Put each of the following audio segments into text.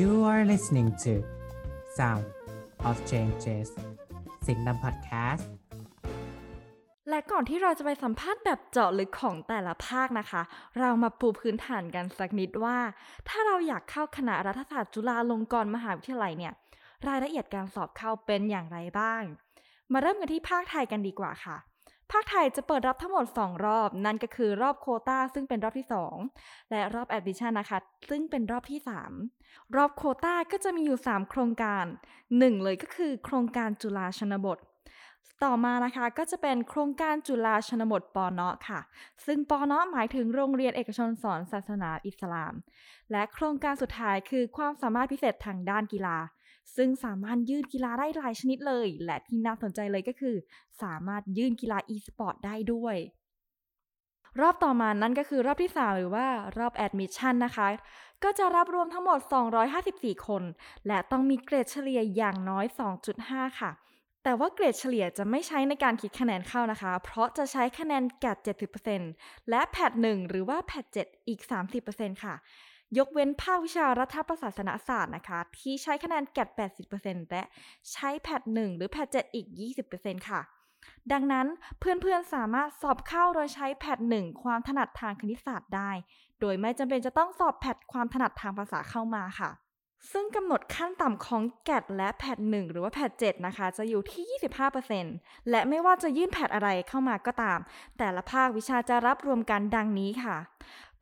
You are listening to Sound of Changes สิงนำพอดแคสต์และก่อนที่เราจะไปสัมภาษณ์แบบเจาะลึกของแต่ละภาคนะคะ เรามาปูพื้นฐานกันสักนิดว่า ถ้าเราอยากเข้าคณะรัฐศาสตร์จุฬาลงกรณ์มหาวิทยาลัยเนี่ย รายละเอียดการสอบเข้าเป็นอย่างไรบ้าง มาเริ่มกันที่ภาคไทยกันดีกว่าค่ะ ภาคไทยจะเปิดรับทั้งหมด 2 รอบ นั่นก็คือรอบโคตาซึ่งเป็นรอบที่ 2 และรอบแอดมิชชั่นนะคะ ซึ่งเป็นรอบที่ 3 รอบโคตาก็จะมีอยู่ 3 โครงการ 1 เลยก็คือโครงการจุฬาชนบท ต่อมานะคะก็จะเป็นโครงการจุฬาชนบทปอเนาะค่ะ ซึ่งปอเนาะหมายถึงโรงเรียนเอกชนสอนศาสนาอิสลาม และโครงการสุดท้ายคือความสามารถพิเศษทางด้านกีฬา ซึ่งสามารถยื่นกีฬาได้หลายชนิดเลย และที่น่าสนใจเลยก็คือ สามารถยื่นกีฬา e-sport ได้ด้วย รอบต่อมานั่นก็คือรอบที่ 3 หรือว่ารอบ admission นะคะ ก็จะรับรวมทั้งหมด 254 คน และต้องมีเกรดเฉลี่ยอย่างน้อย 2.5 ค่ะแต่ว่าเกรดเฉลี่ยจะไม่ใช้ในการคิดคะแนนเข้านะคะ เพราะจะใช้คะแนนแกด70%และแพท1หรือว่าแพท7อีก 30%ค่ะ ยกเว้นภาควิชารัฐประศาสนศาสตร์นะคะ ที่ใช้คะแนนแกด80%และใช้แพท1หรือแพท7อีก 20%ค่ะ ดังนั้นเพื่อนๆสามารถสอบเข้าโดยใช้แพท1ความถนัดทางคณิตศาสตร์ได้ โดยไม่จำเป็นจะต้องสอบแพทความถนัดทางภาษาเข้ามาค่ะ ซึ่งกำหนดขั้นต่ำของแกดและแพท1หรือว่าแพท7นะคะ จะอยู่ที่ 25%และไม่ว่าจะยื่นแพทอะไรเข้ามาก็ตาม แต่ละภาควิชาจะรับรวมกันดังนี้ค่ะ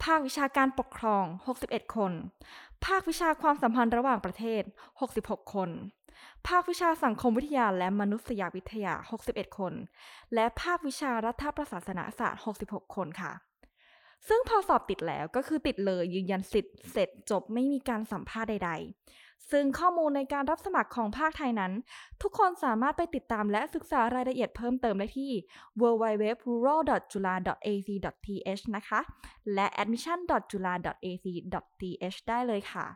ภาควิชาการปกครอง 61 คน ภาควิชาความสัมพันธ์ระหว่างประเทศ 66 คน ภาควิชาสังคมวิทยาและมนุษยวิทยา 61 คน และภาควิชารัฐประศาสนศาสตร์ 66 คนค่ะ ซึ่งพอสอบติดแล้วก็คือติดเลยยืนยันสิทธิ์เสร็จจบไม่มีการสัมภาษณ์ใด ๆ ซึ่งข้อมูลในการรับสมัครของภาคไทยนั้น ทุกคนสามารถไปติดตามและศึกษารายละเอียดเพิ่มเติมได้ที่ www.rural.jula.ac.th นะคะ และ admission.jula.ac.th ได้เลยค่ะ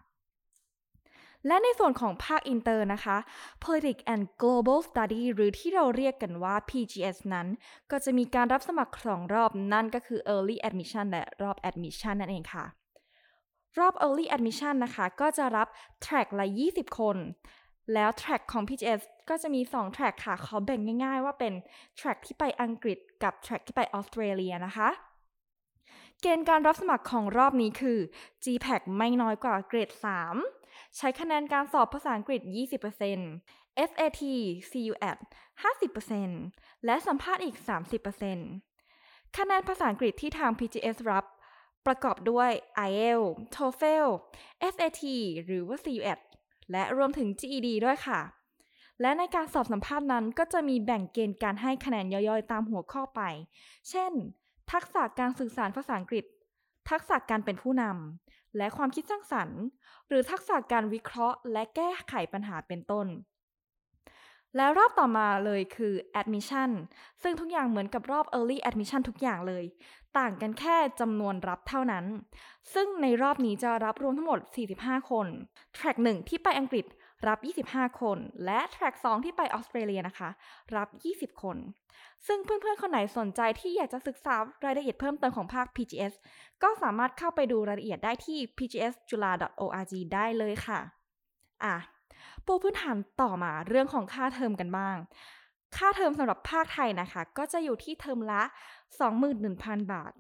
และในส่วนของภาคอินเตอร์นะคะ Politics and Global Study หรือที่เราเรียกกันว่า PGS นั้น ก็จะมีการรับสมัครสองรอบนั่นก็คือ Early Admission และรอบ Admission นั่นเองค่ะ รอบ Early Admission นะคะ ก็จะรับ track ละ 20 คน แล้ว track ของ PGS ก็จะมี2 track ค่ะขอแบ่งง่ายๆ ว่าเป็น track ที่ไปอังกฤษกับ track ที่ไปออสเตรเลียนะคะเกณฑ์การรับสมัครของรอบนี้คือ GPAC ไม่น้อยกว่าเกรด 3 ใช้คะแนนการสอบภาษาอังกฤษ 20% SAT CUAT 50%และสัมภาษณ์อีก 30%คะแนนภาษาอังกฤษที่ทาง PGS รับประกอบด้วย IELTS TOEFL SAT หรือว่า CUAT และรวมถึง GED ด้วยค่ะ และในการสอบสัมภาษณ์นั้นก็จะมีแบ่งเกณฑ์การให้คะแนนย่อยๆ ตามหัวข้อไป เช่น ทักษะการสื่อสารภาษาอังกฤษ ทักษะการเป็นผู้นำและความคิดสร้างสรรค์ หรือทักษะการวิเคราะห์ และแก้ไขปัญหาเป็นต้น แล้วรอบต่อมาเลยคือ admission ซึ่งทุกอย่างเหมือนกับรอบ early admission ทุกอย่างเลย ต่างกันแค่จำนวนรับเท่านั้น ซึ่งในรอบนี้จะรับรวมทั้งหมด 45 คน track 1 ที่ไปอังกฤษ รับ 25 คน และ track 2ที่ไปออสเตรเลียนะคะ รับ 20 คน ซึ่งเพื่อนๆ คนไหนสนใจที่อยากจะศึกษารายละเอียดเพิ่มเติมของภาค PGS ก็สามารถเข้าไปดูรายละเอียดได้ที่ pgsjula.org ได้เลยค่ะ อะ ปูพื้นฐานต่อมาเรื่องของค่าเทอมกันบ้าง ค่าเทอมสำหรับภาคไทยนะคะ ก็จะอยู่ที่เทอมละ 21,000 บาท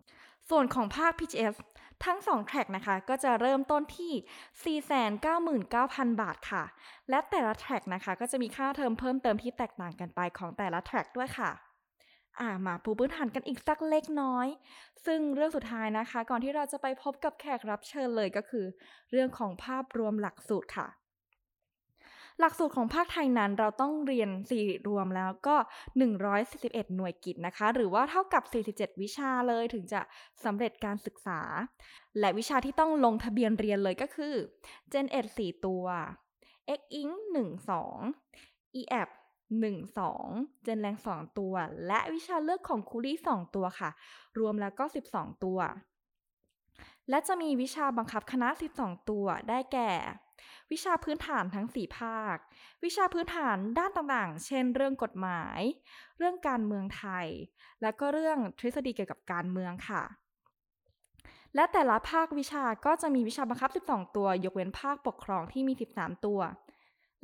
ส่วนของภาค PGS ทั้ง 2 แทร็กนะคะ ก็จะเริ่มต้นที่ 499,000 บาทค่ะ และแต่ละแทร็กนะคะ ก็จะมีค่าเทอมเพิ่มเติมที่แตกต่างกันไปของแต่ละแทร็กด้วยค่ะอ่ามาปูพื้นฐานกันอีกสักเล็กน้อย ซึ่งเรื่องสุดท้ายนะคะ ก่อนที่เราจะไปพบกับแขกรับเชิญเลยก็คือ เรื่องของภาพรวมหลักสูตรค่ะ หลักสูตรของภาคไทยนั้นเราต้องเรียนสี่รวมแล้วก็ 141 หน่วยกิจนะคะ หรือว่าเท่ากับ 47 วิชาเลยถึงจะสำเร็จการศึกษา และวิชาที่ต้องลงทะเบียนเรียนเลยก็คือ Gen Ed 4 ตัว X Ink 1 2 EAP 1 2 Gen Lang 2ตัว และวิชาเลือกของคูลี่ 2 ตัวค่ะ รวมแล้วก็ 12 ตัว และจะมีวิชาบังคับคณะ 12 ตัว ได้แก่ วิชาพื้นฐานทั้ง 4 ภาค วิชาพื้นฐานด้านต่างๆ เช่น เรื่องกฎหมาย เรื่องการเมืองไทย และก็เรื่องทฤษฎีเกี่ยวกับการเมืองค่ะ และแต่ละภาควิชาก็จะมีวิชาบังคับ 12 ตัว ยกเว้นภาคปกครองที่มี 13 ตัว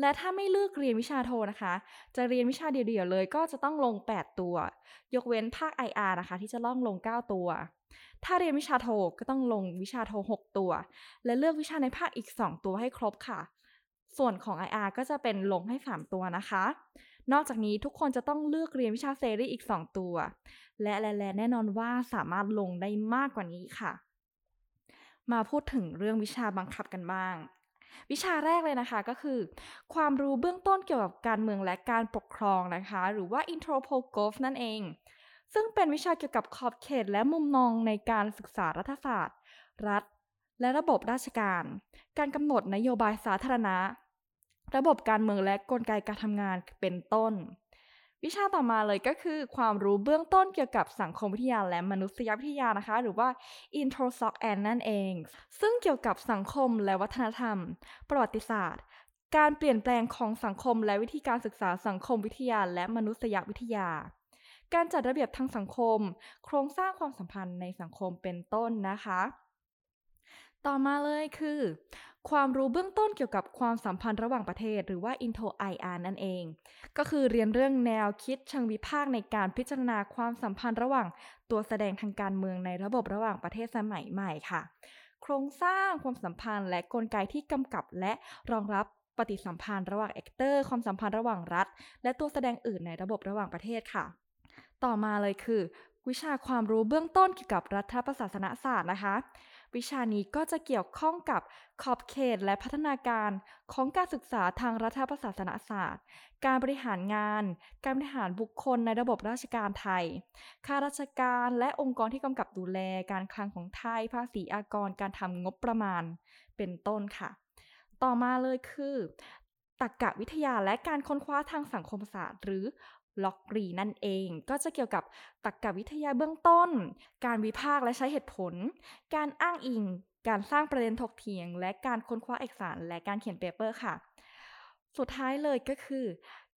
และถ้าไม่เลือกเรียนวิชาโทนะคะ จะเรียนวิชาเดียวๆเลยก็จะต้องลง 8 ตัว ยกเว้นภาค IR นะคะ ที่จะต้องลง 9 ตัว ถ้าเรียนวิชาโทก็ต้องลงวิชาโท 6 ตัว และเลือกวิชาในภาคอีก 2 ตัวให้ครบค่ะ ส่วนของ IR ก็จะเป็นลงให้ 3 ตัวนะคะ นอกจากนี้ทุกคนจะต้องเลือกเรียนวิชาเซรีอีก 2 ตัว และและและแน่นอนว่าสามารถลงได้มากกว่านี้ค่ะ มาพูดถึงเรื่องวิชาบังคับกันบ้าง วิชาแรกเลยนะคะก็คือ ความรู้เบื้องต้นเกี่ยวกับการเมืองและการปกครองนะคะ หรือว่า intro p o g o v นั่นเอง ซึ่งเป็นวิชาเกี่ยวกับขอบเขตและมุมมองในการศึกษารัฐศาสตร์ รัฐ และระบบราชการ การกำหนดนโยบายสาธารณะ ระบบการเมืองและกลไกการทำงานเป็นต้น วิชาต่อมาเลยก็คือ ความรู้เบื้องต้นเกี่ยวกับสังคมวิทยาและมนุษยวิทยานะคะ หรือว่า intro soc and นั่นเอง ซึ่งเกี่ยวกับสังคมและวัฒนธรรม ประวัติศาสตร์ การเปลี่ยนแปลงของสังคมและวิธีการศึกษาสังคมวิทยาและมนุษยวิทยา การจัดระเบียบทางสังคม โครงสร้างความสัมพันธ์ในสังคมเป็นต้นนะคะ ต่อมาเลยคือ ความรู้เบื้องต้นเกี่ยวกับความสัมพันธ์ระหว่างประเทศ หรือว่า Intro IR นั่นเอง ก็คือเรียนเรื่องแนวคิดเชิงวิพากษ์ในการพิจารณาความสัมพันธ์ระหว่างตัวแสดงทางการเมืองในระบบระหว่างประเทศสมัยใหม่ค่ะ โครงสร้างความสัมพันธ์และกลไกที่กำกับและรองรับปฏิสัมพันธ์ระหว่างแอคเตอร์ ความสัมพันธ์ระหว่างรัฐ และตัวแสดงอื่นในระบบระหว่างประเทศค่ะ ต่อมาเลยคือ วิชาความรู้เบื้องต้นเกี่ยวกับรัฐประศาสนศาสตร์นะคะ วิชานี้ก็จะเกี่ยวข้องกับขอบเขตและพัฒนาการของการศึกษาทางรัฐประศาสนศาสตร์ การบริหารงาน การบริหารบุคคลในระบบราชการไทย ข้าราชการและองค์กรที่กำกับดูแลการคลังของไทย ภาษีอากร การทำงบประมาณ เป็นต้นค่ะ ต่อมาเลยคือตรรกะวิทยาและการค้นคว้าทางสังคมศาสตร์ หรือ Log Re นั่นเอง ก็จะเกี่ยวกับตรรกะวิทยาเบื้องต้น การวิพากษ์และใช้เหตุผล การอ้างอิง การสร้างประเด็นถกเถียง และการค้นคว้าเอกสาร และการเขียน paper ค่ะ สุดท้ายเลยก็คือ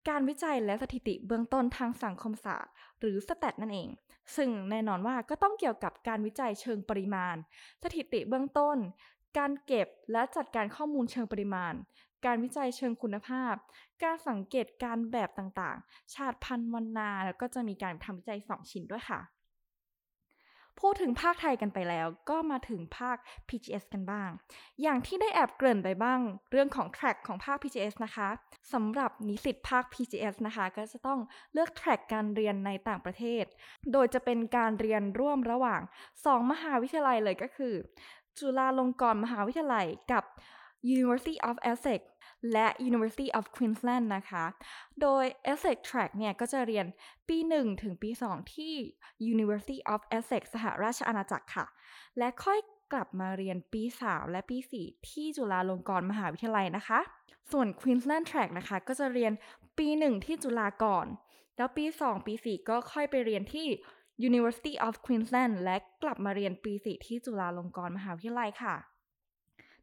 การวิจัยและสถิติเบื้องต้นทางสังคมศาสตร์ หรือ stat นั่นเอง ซึ่งแน่นอนว่าก็ต้องเกี่ยวกับการวิจัยเชิงปริมาณ สถิติเบื้องต้น การเก็บและจัดการข้อมูลเชิงปริมาณ การวิจัยเชิงคุณภาพ การสังเกตการแบบต่างๆ ชาติพันธุ์วันนาแล้วก็จะมีการทำวิจัย 2 ชิ้นด้วยค่ะ พูดถึงภาคไทยกันไปแล้ว ก็มาถึงภาค PGS กันบ้าง อย่างที่ได้แอบเกริ่นไปบ้าง เรื่องของแทร็กของภาค PGS นะคะสำหรับนิสิตภาค PGS นะคะ ก็จะต้องเลือกแทร็กการเรียนในต่างประเทศ โดยจะเป็นการเรียนร่วมระหว่าง 2 มหาวิทยาลัยเลยก็คือ จุฬาลงกรณ์มหาวิทยาลัยกับ University of Essex และ University of Queensland นะคะ โดย Essex Track เนี่ยก็จะเรียนปี 1 ถึงปี 2 ที่ University of Essex สหราชอาณาจักรค่ะ และค่อยกลับมาเรียนปี 3 และปี 4 ที่จุฬาลงกรณ์มหาวิทยาลัยนะคะ ส่วน Queensland Track นะคะก็จะเรียนปี 1 ที่จุฬาก่อน แล้วปี 2 ปี 4 ก็ค่อยไปเรียนที่ University of Queensland และกลับมาเรียนปี 4 ที่จุฬาลงกรณ์มหาวิทยาลัยค่ะ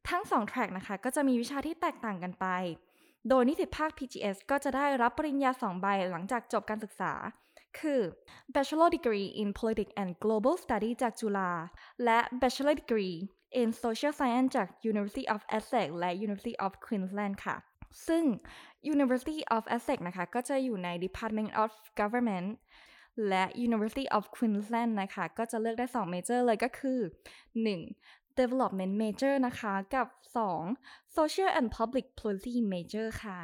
ทั้ง 2 แทร็กนะคะ ก็จะมีวิชาที่แตกต่างกันไป โดยนิสิตภาค PGS ก็จะได้รับปริญญา 2 ใบหลังจากจบการศึกษา คือ Bachelor Degree in Politics and Global Study จากจุฬา และ Bachelor Degree in Social Science จาก University of Essex และ University of Queensland ค่ะ ซึ่ง University of Essex นะคะ ก็จะอยู่ใน Department of Government และ University of Queensland นะคะ ก็จะเลือกได้2 major เลยก็คือ 1. Development Major นะคะ กับ 2. Social and Public Policy Major ค่ะ